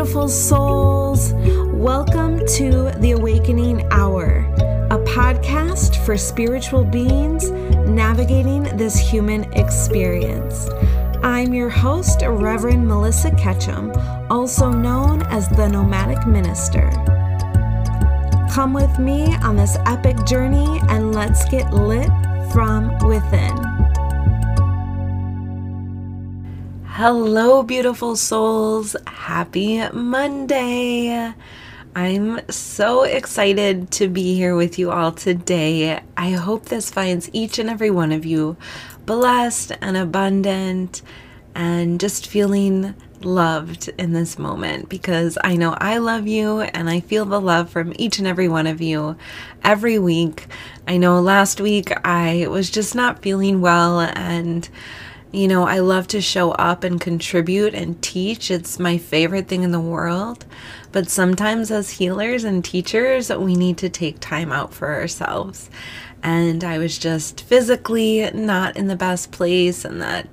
beautiful souls. Welcome to The Awakening Hour, a podcast for spiritual beings navigating this human experience. I'm your host, Reverend Melissa Ketchum, also known as the Nomadic Minister. Come with me on this epic journey and let's get lit from within. Hello, beautiful souls. Happy Monday. I'm so excited to be here with you all today. I hope this finds each and every one of you blessed and abundant and just feeling loved in this moment because I know I love you and I feel the love from each and every one of you every week. I know last week I was just not feeling well and you know, I love to show up and contribute and teach. It's my favorite thing in the world. But sometimes, as healers and teachers, we need to take time out for ourselves. And I was just physically not in the best place, and that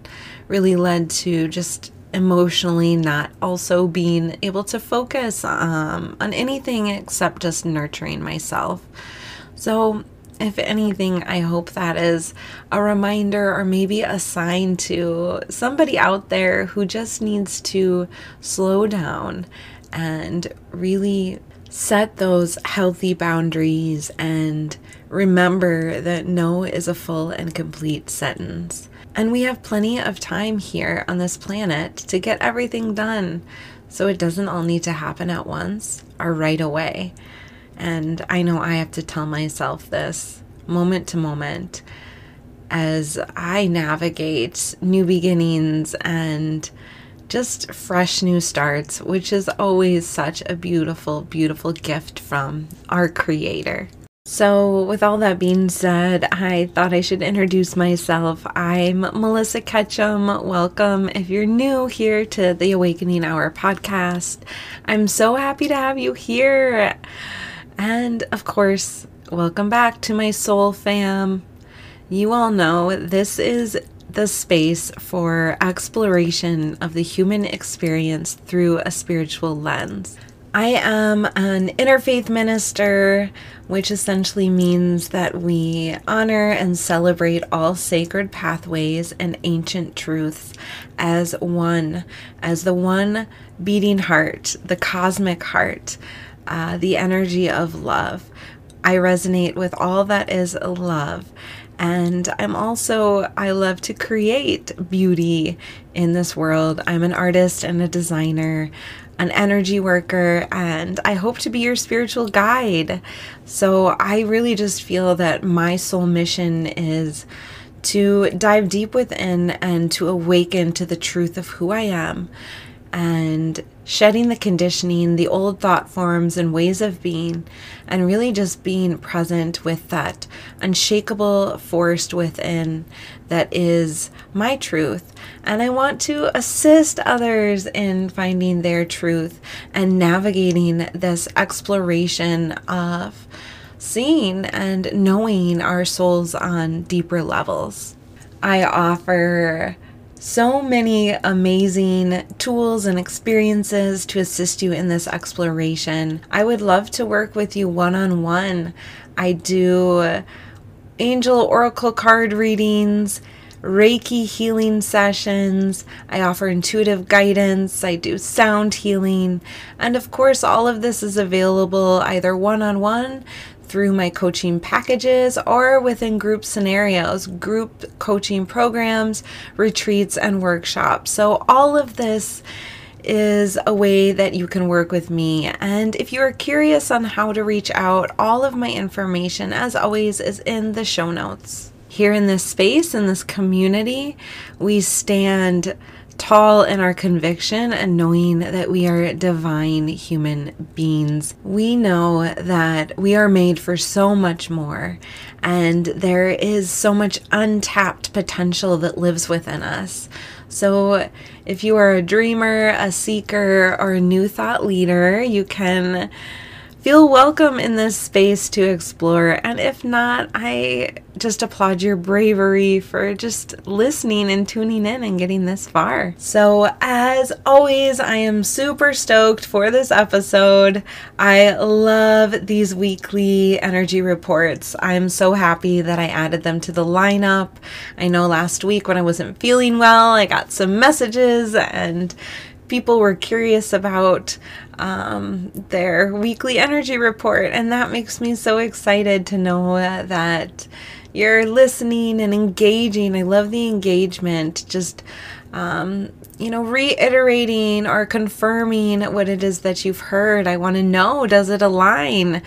really led to just emotionally not also being able to focus um, on anything except just nurturing myself. So if anything, I hope that is a reminder or maybe a sign to somebody out there who just needs to slow down and really set those healthy boundaries and remember that no is a full and complete sentence. And we have plenty of time here on this planet to get everything done. So it doesn't all need to happen at once or right away. And I know I have to tell myself this moment to moment as I navigate new beginnings and just fresh new starts, which is always such a beautiful, beautiful gift from our Creator. So, with all that being said, I thought I should introduce myself. I'm Melissa Ketchum. Welcome if you're new here to the Awakening Hour podcast. I'm so happy to have you here. And of course, welcome back to my soul fam. You all know this is the space for exploration of the human experience through a spiritual lens. I am an interfaith minister, which essentially means that we honor and celebrate all sacred pathways and ancient truths as one, as the one beating heart, the cosmic heart uh, the energy of love. I resonate with all that is love. And I'm also, I love to create beauty in this world. I'm an artist and a designer, an energy worker, and I hope to be your spiritual guide. So I really just feel that my soul mission is to dive deep within and to awaken to the truth of who I am and shedding the conditioning, the old thought forms and ways of being, and really just being present with that unshakable force within that is my truth. And I want to assist others in finding their truth and navigating this exploration of seeing and knowing our souls on deeper levels. I offer so many amazing tools and experiences to assist you in this exploration. I would love to work with you one on one. I do angel oracle card readings. Reiki healing sessions. I offer intuitive guidance. I do sound healing. And of course, all of this is available either one on one through my coaching packages or within group scenarios, group coaching programs, retreats, and workshops. So, all of this is a way that you can work with me. And if you are curious on how to reach out, all of my information, as always, is in the show notes. Here in this space, in this community, we stand tall in our conviction and knowing that we are divine human beings. We know that we are made for so much more, and there is so much untapped potential that lives within us. So, if you are a dreamer, a seeker, or a new thought leader, you can feel welcome in this space to explore. And if not, I just applaud your bravery for just listening and tuning in and getting this far. So, as always, I am super stoked for this episode. I love these weekly energy reports. I'm so happy that I added them to the lineup. I know last week when I wasn't feeling well, I got some messages and people were curious about um, their weekly energy report, and that makes me so excited to know that you're listening and engaging. I love the engagement. Just um, you know, reiterating or confirming what it is that you've heard. I want to know does it align?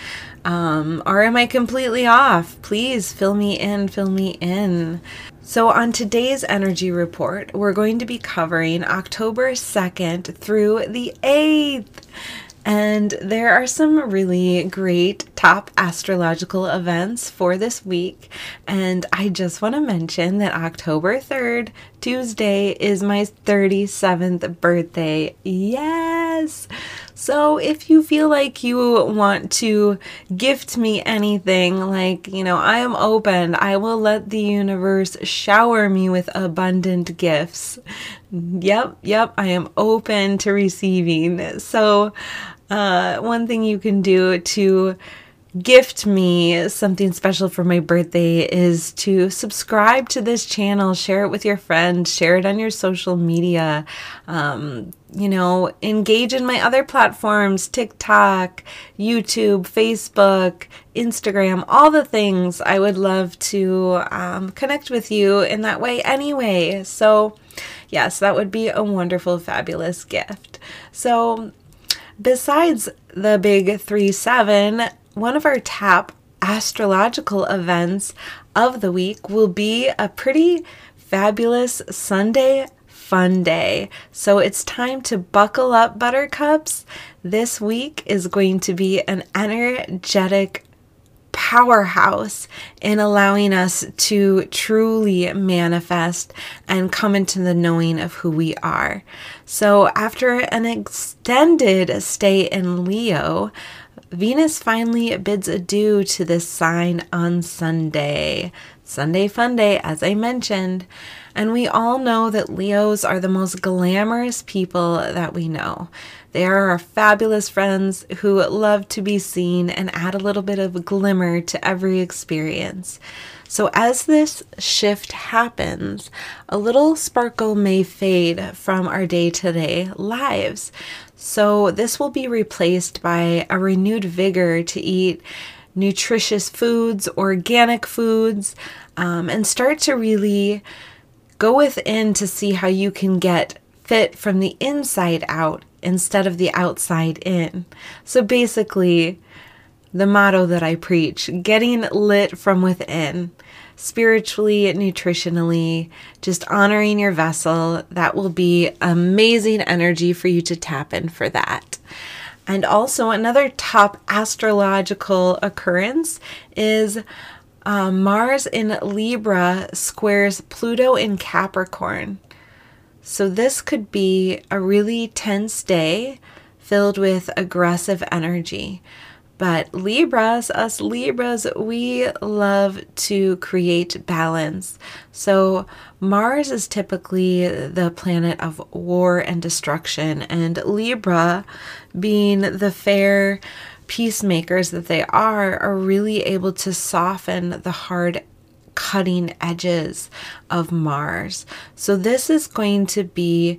Um, or am I completely off? Please fill me in, fill me in. So, on today's energy report, we're going to be covering October 2nd through the 8th. And there are some really great top astrological events for this week. And I just want to mention that October 3rd, Tuesday, is my 37th birthday. Yes! So if you feel like you want to gift me anything, like, you know, I am open, I will let the universe shower me with abundant gifts. Yep, yep, I am open to receiving. So, uh, one thing you can do to gift me something special for my birthday is to subscribe to this channel, share it with your friends, share it on your social media. Um, you know, engage in my other platforms TikTok, YouTube, Facebook, Instagram, all the things. I would love to um, connect with you in that way anyway. So, yes, that would be a wonderful, fabulous gift. So, besides the big 3 7, one of our top astrological events of the week will be a pretty fabulous Sunday fun day. So it's time to buckle up, buttercups. This week is going to be an energetic powerhouse in allowing us to truly manifest and come into the knowing of who we are. So, after an extended stay in Leo, Venus finally bids adieu to this sign on Sunday. Sunday Fun Day, as I mentioned. And we all know that Leos are the most glamorous people that we know. They are our fabulous friends who love to be seen and add a little bit of glimmer to every experience. So, as this shift happens, a little sparkle may fade from our day to day lives. So, this will be replaced by a renewed vigor to eat nutritious foods, organic foods, um, and start to really go within to see how you can get fit from the inside out instead of the outside in. So, basically, the motto that I preach getting lit from within spiritually, nutritionally, just honoring your vessel. That will be amazing energy for you to tap in for that. And also, another top astrological occurrence is um, Mars in Libra squares Pluto in Capricorn. So, this could be a really tense day filled with aggressive energy. But Libras, us Libras, we love to create balance. So Mars is typically the planet of war and destruction, and Libra, being the fair peacemakers that they are, are really able to soften the hard cutting edges of Mars. So this is going to be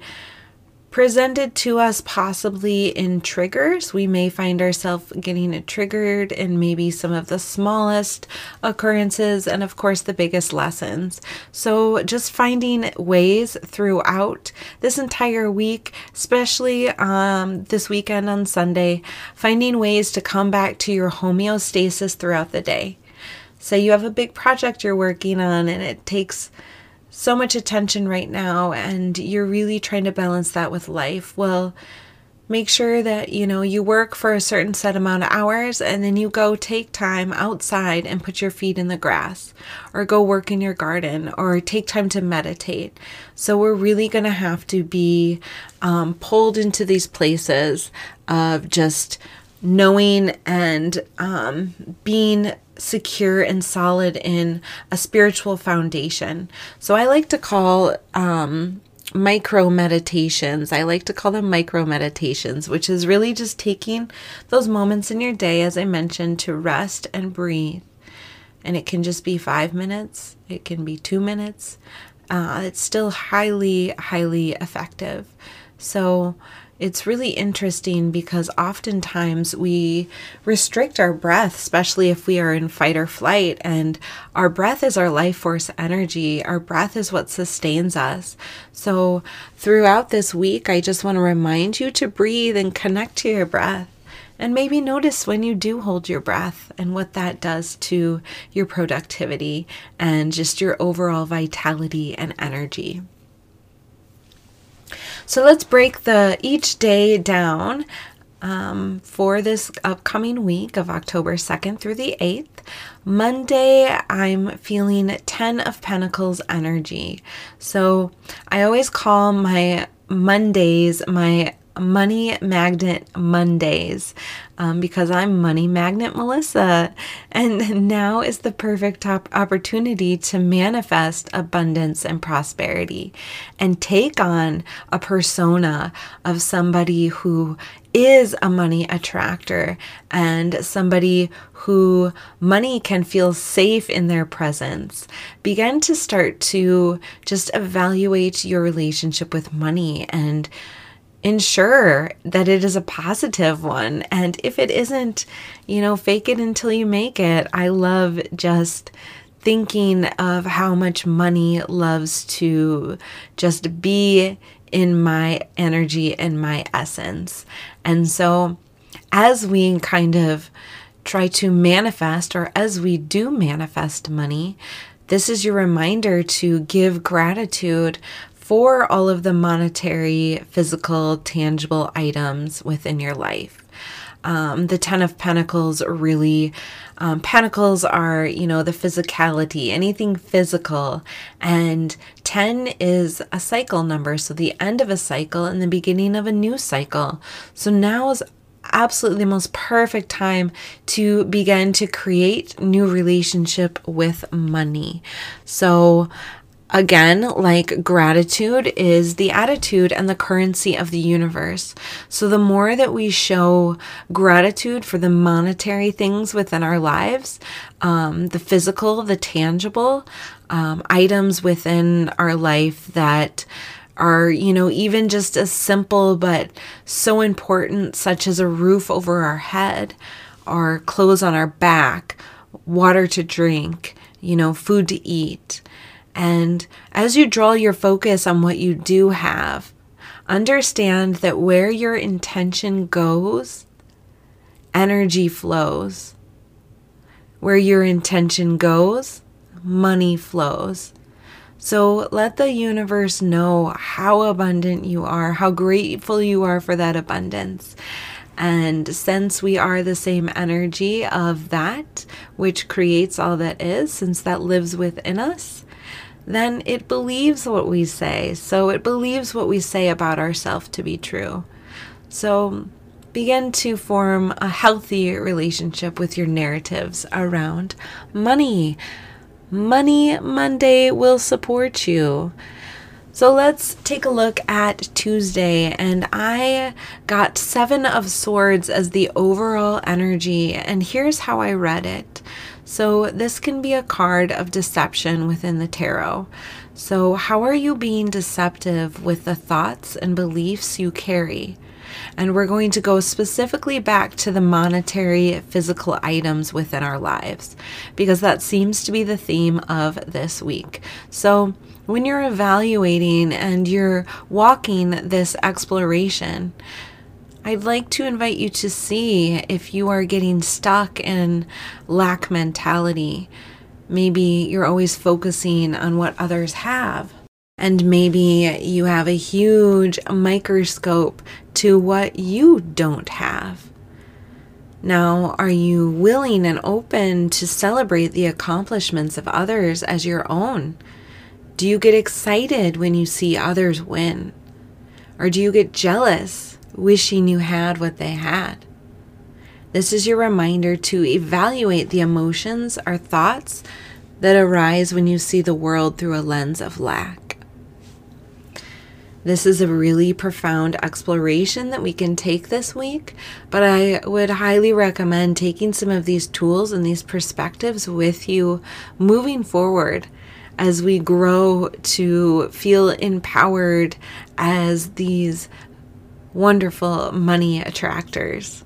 presented to us possibly in triggers. We may find ourselves getting triggered in maybe some of the smallest occurrences and, of course, the biggest lessons. So, just finding ways throughout this entire week, especially um, this weekend on Sunday, finding ways to come back to your homeostasis throughout the day. Say you have a big project you're working on and it takes so much attention right now and you're really trying to balance that with life, well, make sure that you know you work for a certain set amount of hours and then you go take time outside and put your feet in the grass or go work in your garden or take time to meditate. So we're really going to have to be um, pulled into these places of just knowing and um, being secure and solid in a spiritual foundation. So I like to call um, micro meditations. I like to call them micro meditations, which is really just taking those moments in your day, as I mentioned, to rest and breathe. And it can just be five minutes, it can be two minutes. Uh, it's still highly, highly effective. So, it's really interesting because oftentimes we restrict our breath, especially if we are in fight or flight. And our breath is our life force energy. Our breath is what sustains us. So, throughout this week, I just want to remind you to breathe and connect to your breath. And maybe notice when you do hold your breath and what that does to your productivity and just your overall vitality and energy. So let's break the each day down um, for this upcoming week of October 2nd through the 8th. Monday, I'm feeling 10 of Pentacles energy. So I always call my Mondays my Money Magnet Mondays um, because I'm Money Magnet Melissa. And now is the perfect top opportunity to manifest abundance and prosperity and take on a persona of somebody who is a money attractor and somebody who money can feel safe in their presence. Begin to start to just evaluate your relationship with money and ensure that it is a positive one. And if it isn't, you know, fake it until you make it. I love just thinking of how much money loves to just be in my energy and my essence. And so, as we kind of try to manifest, or as we do manifest money, this is your reminder to give gratitude for all of the monetary, physical, tangible items within your life. Um, the Ten of Pentacles really, um, Pentacles are, you know, the physicality, anything physical. And 10 is a cycle number. So the end of a cycle and the beginning of a new cycle. So now is absolutely the most perfect time to begin to create new relationship with money. So Again, like gratitude is the attitude and the currency of the universe. So, the more that we show gratitude for the monetary things within our lives, um, the physical, the tangible um, items within our life that are, you know, even just as simple but so important, such as a roof over our head, or clothes on our back, water to drink, you know, food to eat and as you draw your focus on what you do have, understand that where your intention goes, energy flows. Where your intention goes, money flows. So let the universe know how abundant you are, how grateful you are for that abundance. And since we are the same energy of that, which creates all that is, since that lives within us, then it believes what we say. So it believes what we say about ourselves to be true. So begin to form a healthy relationship with your narratives around money. Money Monday will support you. So let's take a look at Tuesday. And I got Seven of Swords as the overall energy. And here's how I read it. So, this can be a card of deception within the tarot. So, how are you being deceptive with the thoughts and beliefs you carry? And we're going to go specifically back to the monetary physical items within our lives because that seems to be the theme of this week. So, when you're evaluating and you're walking this exploration, I'd like to invite you to see if you are getting stuck in lack mentality. Maybe you're always focusing on what others have. And maybe you have a huge microscope to what you don't have. Now, are you willing and open to celebrate the accomplishments of others as your own? Do you get excited when you see others win? Or do you get jealous wishing you had what they had? This is your reminder to evaluate the emotions or thoughts that arise when you see the world through a lens of lack. This is a really profound exploration that we can take this week, but I would highly recommend taking some of these tools and these perspectives with you moving forward as we grow to feel empowered as these wonderful money attractors.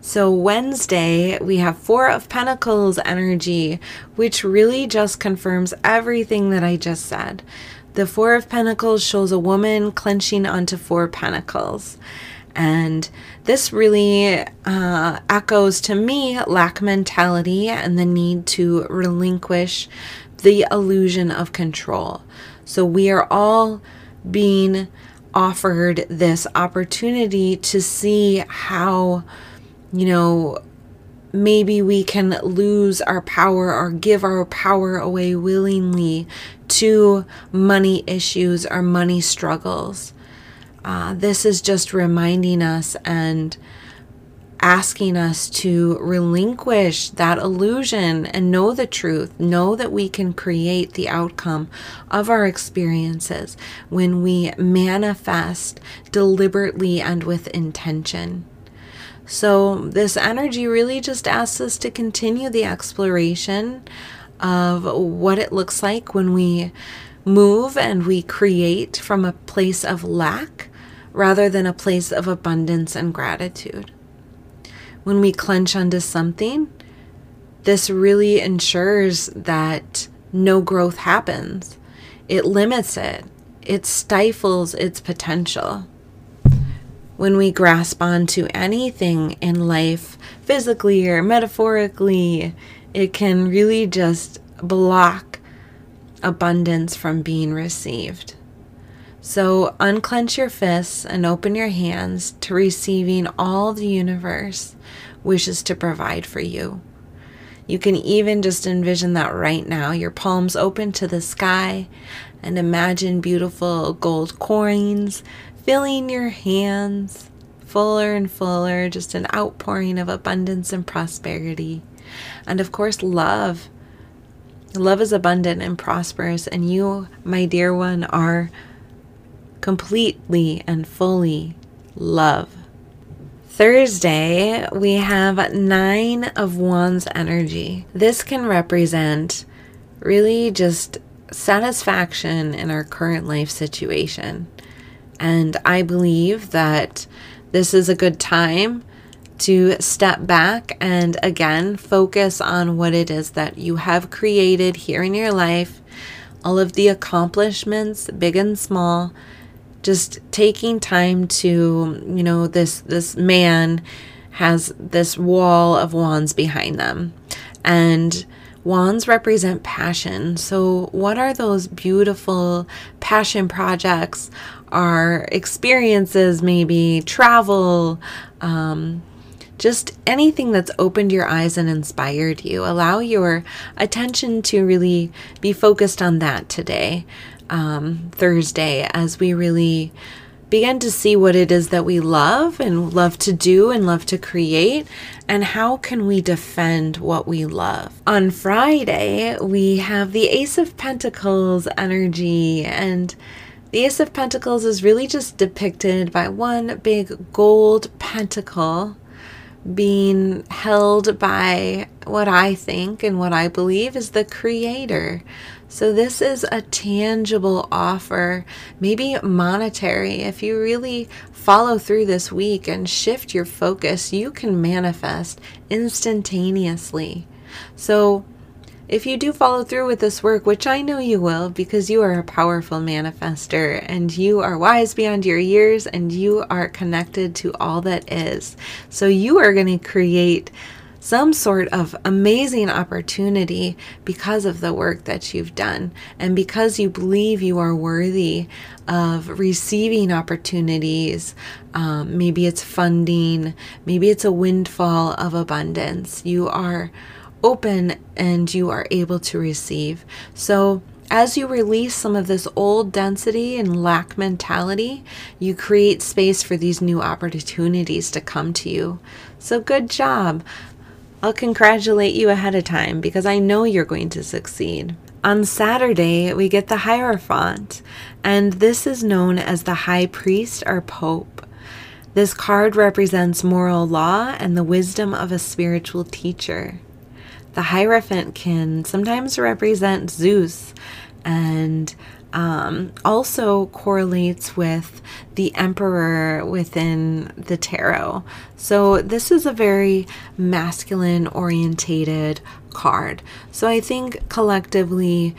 So, Wednesday, we have Four of Pentacles energy, which really just confirms everything that I just said. The Four of Pentacles shows a woman clenching onto Four Pentacles. And this really uh, echoes to me lack mentality and the need to relinquish the illusion of control. So we are all being offered this opportunity to see how, you know, maybe we can lose our power or give our power away willingly to money issues or money struggles. Uh, this is just reminding us and asking us to relinquish that illusion and know the truth, know that we can create the outcome of our experiences when we manifest deliberately and with intention. So, this energy really just asks us to continue the exploration of what it looks like when we move and we create from a place of lack rather than a place of abundance and gratitude. When we clench onto something, this really ensures that no growth happens. It limits it, it stifles its potential when we grasp onto anything in life, physically or metaphorically, it can really just block abundance from being received. So, unclench your fists and open your hands to receiving all the universe wishes to provide for you. You can even just envision that right now, your palms open to the sky, and imagine beautiful gold coins filling your hands fuller and fuller, just an outpouring of abundance and prosperity. And of course, love. Love is abundant and prosperous, and you, my dear one, are completely and fully love. Thursday, we have Nine of Wands energy. This can represent really just satisfaction in our current life situation. And I believe that this is a good time to step back and again focus on what it is that you have created here in your life, all of the accomplishments, big and small. Just taking time to, you know, this this man has this wall of wands behind them. And Wands represent passion. So, what are those beautiful passion projects? Are experiences, maybe travel, um, just anything that's opened your eyes and inspired you. Allow your attention to really be focused on that today, um, Thursday, as we really begin to see what it is that we love and love to do and love to create and how can we defend what we love. On Friday, we have the Ace of Pentacles energy and the Ace of Pentacles is really just depicted by one big gold pentacle being held by what I think and what I believe is the creator. So, this is a tangible offer, maybe monetary. If you really follow through this week and shift your focus, you can manifest instantaneously. So, if you do follow through with this work, which I know you will because you are a powerful manifester and you are wise beyond your years and you are connected to all that is. So, you are going to create some sort of amazing opportunity because of the work that you've done and because you believe you are worthy of receiving opportunities. Um, maybe it's funding, maybe it's a windfall of abundance. You are open and you are able to receive. So, as you release some of this old density and lack mentality, you create space for these new opportunities to come to you. So, good job. I'll congratulate you ahead of time because I know you're going to succeed. On Saturday, we get the Hierophant, and this is known as the High Priest or Pope. This card represents moral law and the wisdom of a spiritual teacher. The Hierophant can sometimes represent Zeus and um, also correlates with the emperor within the tarot. So, this is a very masculine orientated card. So, I think collectively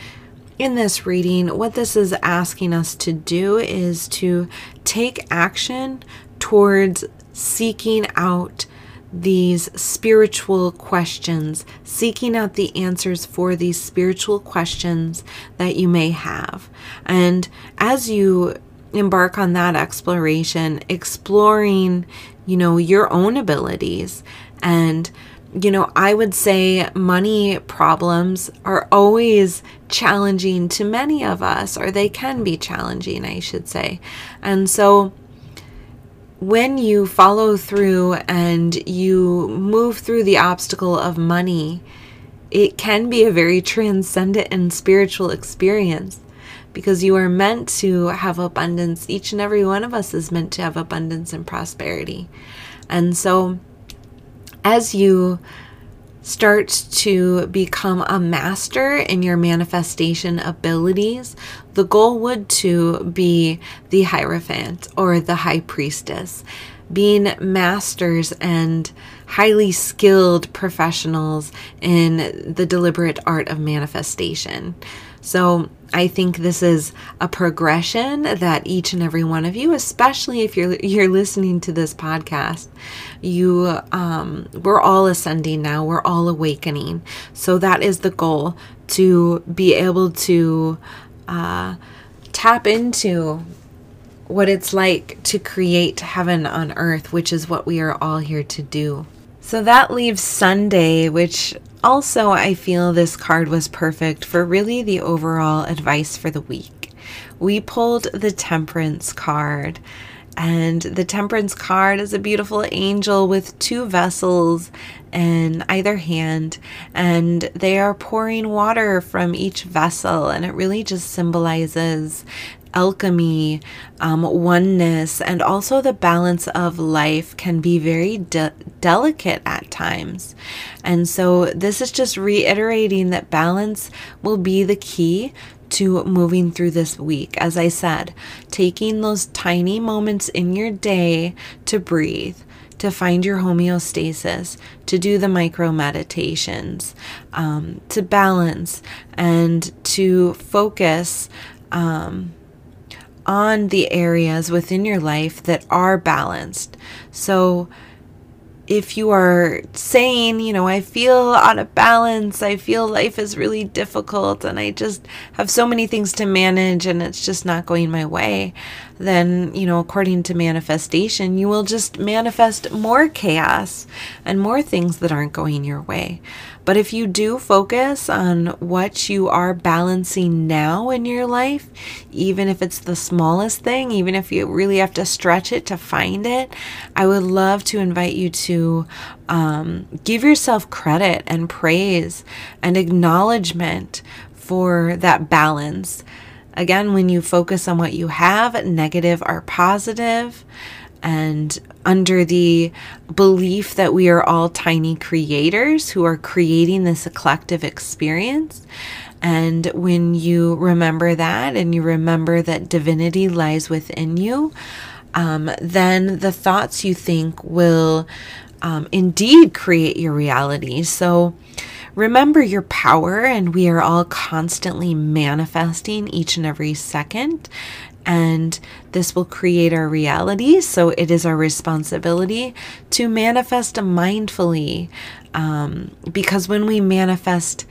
in this reading, what this is asking us to do is to take action towards seeking out these spiritual questions, seeking out the answers for these spiritual questions that you may have. And as you embark on that exploration, exploring, you know, your own abilities and you know, I would say money problems are always challenging to many of us, or they can be challenging, I should say. And so, when you follow through and you move through the obstacle of money, it can be a very transcendent and spiritual experience because you are meant to have abundance. Each and every one of us is meant to have abundance and prosperity. And so, as you start to become a master in your manifestation abilities, the goal would to be the Hierophant or the High Priestess, being masters and highly skilled professionals in the deliberate art of manifestation. So, I think this is a progression that each and every one of you, especially if you're you're listening to this podcast, you um, we're all ascending now. We're all awakening. So that is the goal to be able to uh, tap into what it's like to create heaven on earth, which is what we are all here to do. So that leaves Sunday, which also I feel this card was perfect for really the overall advice for the week. We pulled the Temperance card, and the Temperance card is a beautiful angel with two vessels in either hand, and they are pouring water from each vessel, and it really just symbolizes alchemy, um, oneness, and also the balance of life can be very de- delicate at times. And so, this is just reiterating that balance will be the key to moving through this week. As I said, taking those tiny moments in your day to breathe. To find your homeostasis, to do the micro meditations, um, to balance, and to focus um, on the areas within your life that are balanced. So, if you are saying, you know, I feel out of balance, I feel life is really difficult, and I just have so many things to manage and it's just not going my way, then, you know, according to manifestation, you will just manifest more chaos and more things that aren't going your way. But if you do focus on what you are balancing now in your life, even if it's the smallest thing, even if you really have to stretch it to find it, I would love to invite you to um, give yourself credit and praise and acknowledgement for that balance. Again, when you focus on what you have, negative or positive, and under the belief that we are all tiny creators who are creating this collective experience. And when you remember that and you remember that divinity lies within you, um, then the thoughts you think will um, indeed create your reality. So, Remember your power, and we are all constantly manifesting each and every second. And this will create our reality. So it is our responsibility to manifest mindfully. Um, because when we manifest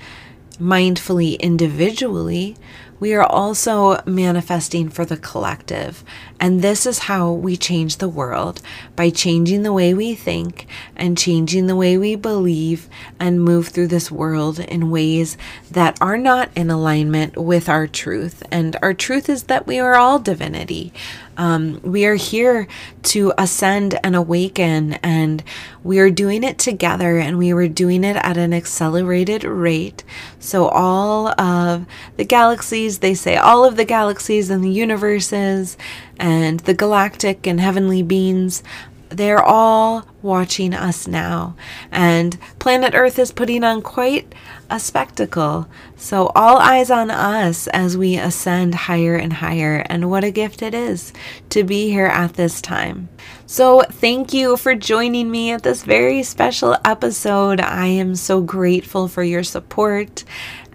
mindfully individually, we are also manifesting for the collective. And this is how we change the world by changing the way we think and changing the way we believe and move through this world in ways that are not in alignment with our truth. And our truth is that we are all divinity. Um, we are here to ascend and awaken, and we are doing it together, and we were doing it at an accelerated rate. So, all of the galaxies, they say all of the galaxies and the universes, and the galactic and heavenly beings they're all watching us now. And planet Earth is putting on quite a spectacle. So, all eyes on us as we ascend higher and higher. And what a gift it is to be here at this time. So, thank you for joining me at this very special episode. I am so grateful for your support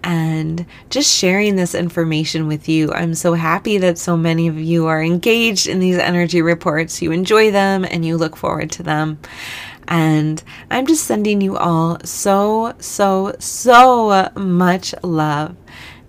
and just sharing this information with you. I'm so happy that so many of you are engaged in these energy reports. You enjoy them and you look forward to them. And I'm just sending you all so, so, so much love.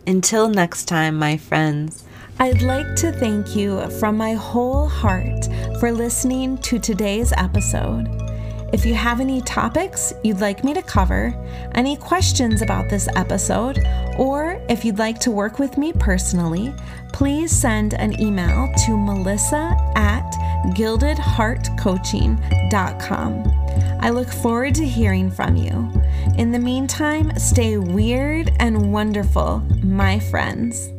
Until next time, my friends. I'd like to thank you from my whole heart for listening to today's episode. If you have any topics you'd like me to cover, any questions about this episode, or if you'd like to work with me personally, please send an email to melissa at gildedheartcoaching.com. I look forward to hearing from you. In the meantime, stay weird and wonderful, my friends.